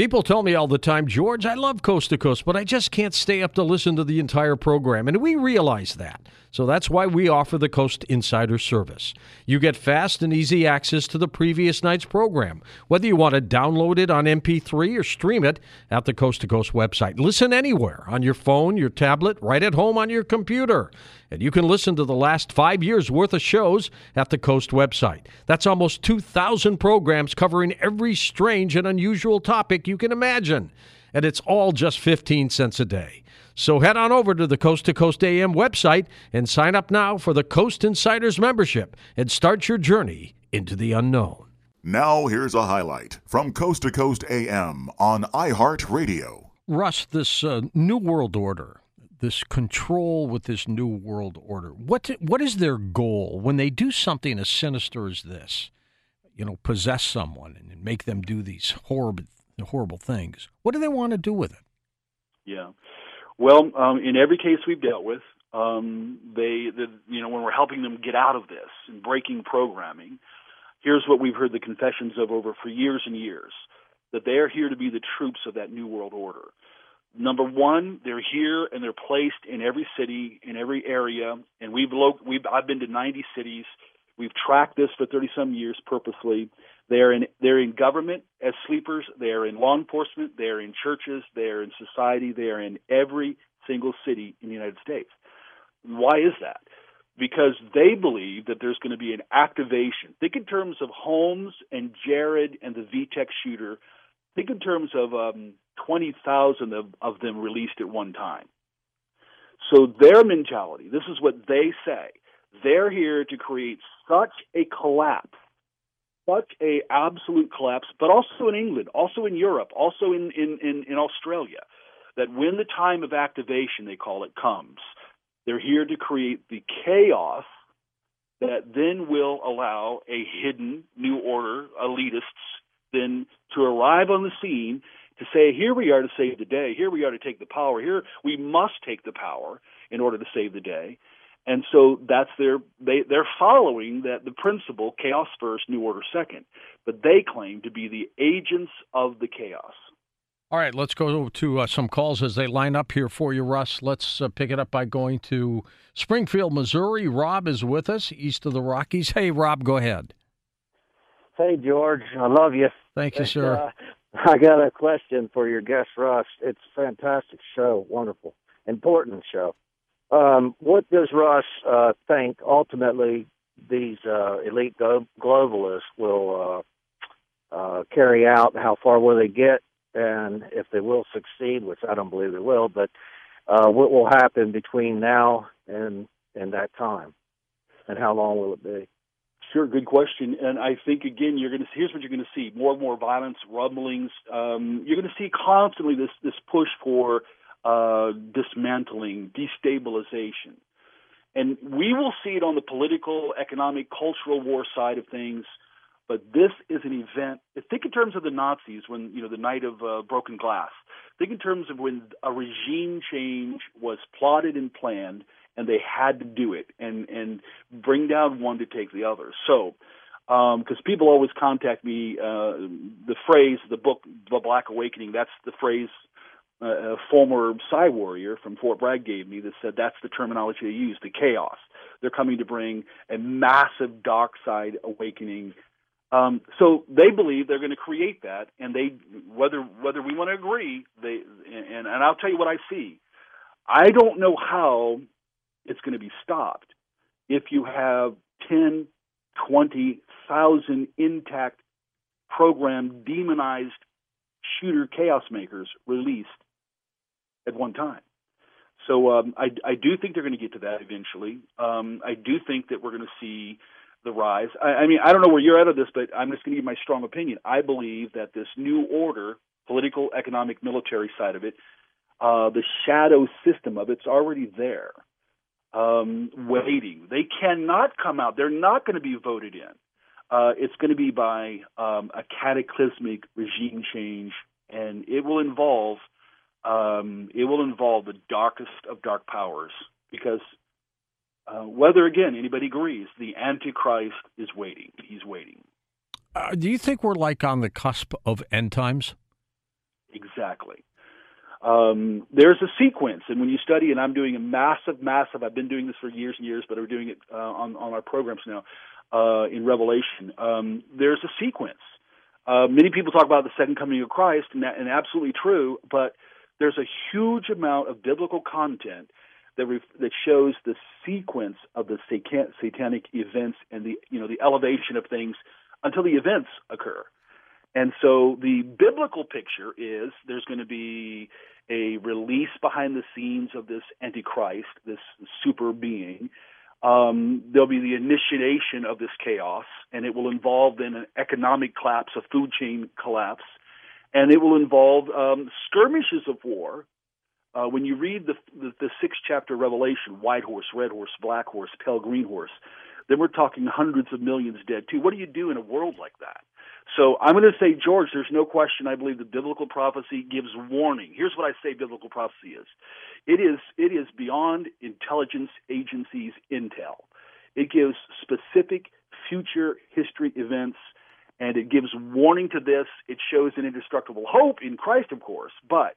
People tell me all the time, George, I love Coast to Coast, but I just can't stay up to listen to the entire program. And we realize that. So that's why we offer the Coast Insider service. You get fast and easy access to the previous night's program, whether you want to download it on MP3 or stream it at the Coast to Coast website. Listen anywhere on your phone, your tablet, right at home on your computer. And you can listen to the last five years worth of shows at the Coast website. That's almost 2,000 programs covering every strange and unusual topic you can imagine. And it's all just 15 cents a day. So head on over to the Coast to Coast AM website and sign up now for the Coast Insiders membership and start your journey into the unknown. Now, here's a highlight from Coast to Coast AM on iHeartRadio. Russ, this uh, New World Order, this control with this New World Order, what, what is their goal when they do something as sinister as this? You know, possess someone and make them do these horrible, horrible things. What do they want to do with it? Yeah. Well, um, in every case we've dealt with, um, they, the, you know, when we're helping them get out of this and breaking programming, here's what we've heard the confessions of over for years and years: that they are here to be the troops of that new world order. Number one, they're here and they're placed in every city, in every area, and we've lo- we've I've been to 90 cities. We've tracked this for 30 some years purposely. They're in they're in government as sleepers. They're in law enforcement. They're in churches. They're in society. They're in every single city in the United States. Why is that? Because they believe that there's going to be an activation. Think in terms of Holmes and Jared and the VTech shooter. Think in terms of um, 20,000 of, of them released at one time. So their mentality, this is what they say. They're here to create such a collapse such a absolute collapse, but also in England, also in Europe, also in, in, in, in Australia, that when the time of activation, they call it, comes, they're here to create the chaos that then will allow a hidden new order, elitists, then to arrive on the scene to say, here we are to save the day, here we are to take the power, here we must take the power in order to save the day and so that's their they they're following that the principle chaos first new order second but they claim to be the agents of the chaos. All right let's go to uh, some calls as they line up here for you russ. Let's uh, pick it up by going to springfield missouri. Rob is with us east of the rockies. Hey rob go ahead. Hey george. I love you. Thank you sir. uh, i got a question for your guest russ. It's a fantastic show. Wonderful. Important show um, what does Russ uh, think ultimately these uh, elite go- globalists will uh, uh, carry out? How far will they get? And if they will succeed, which I don't believe they will, but uh, what will happen between now and and that time, and how long will it be? Sure, good question. And I think again, you're going to here's what you're going to see: more and more violence, rumblings. Um, you're going to see constantly this this push for uh, dismantling, destabilization. And we will see it on the political, economic, cultural war side of things. But this is an event. Think in terms of the Nazis when you know the night of uh, broken glass. Think in terms of when a regime change was plotted and planned, and they had to do it and and bring down one to take the other. So, because um, people always contact me, uh, the phrase, the book, The Black Awakening. That's the phrase a former Psy warrior from Fort Bragg gave me that said that's the terminology they use, the chaos. They're coming to bring a massive dark side awakening. Um, so they believe they're going to create that, and they whether whether we want to agree, they and and I'll tell you what I see. I don't know how it's going to be stopped if you have 10, 20,000 intact, programmed, demonized shooter chaos makers released at one time. So um, I, I do think they're going to get to that eventually. Um, I do think that we're going to see the rise. I, I mean, I don't know where you're at of this, but I'm just going to give my strong opinion. I believe that this new order, political, economic, military side of it, uh, the shadow system of it's already there, um, waiting. They cannot come out. They're not going to be voted in. Uh, it's going to be by um, a cataclysmic regime change, and it will involve um, it will involve the darkest of dark powers because uh, whether again anybody agrees, the Antichrist is waiting. He's waiting. Uh, do you think we're like on the cusp of end times? exactly. Um, there's a sequence, and when you study, and I'm doing a massive, massive. I've been doing this for years and years, but we're doing it uh, on on our programs now uh, in Revelation. Um, there's a sequence. Uh, many people talk about the second coming of Christ, and, that, and absolutely true, but there's a huge amount of biblical content that ref- that shows the sequence of the satanic events and the you know the elevation of things until the events occur. And so the biblical picture is there's going to be a release behind the scenes of this antichrist, this super being. Um, there'll be the initiation of this chaos, and it will involve then an economic collapse, a food chain collapse, and it will involve um, skirmishes of war. Uh, when you read the, the, the sixth chapter of Revelation, white horse, red horse, black horse, pale green horse, then we're talking hundreds of millions dead too. What do you do in a world like that? So I'm going to say, George, there's no question. I believe the biblical prophecy gives warning. Here's what I say biblical prophecy is. It is, it is beyond intelligence agencies' intel. It gives specific future history events and it gives warning to this. It shows an indestructible hope in Christ, of course, but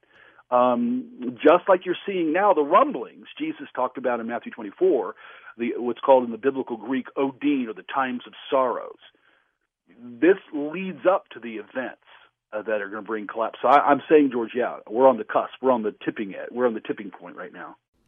um, just like you're seeing now, the rumblings Jesus talked about in Matthew 24, the, what's called in the biblical Greek Odin, or the times of sorrows this leads up to the events uh, that are going to bring collapse. So I, am saying, George, yeah, we're on the cusp. We're on the tipping edge. We're on the tipping point right now.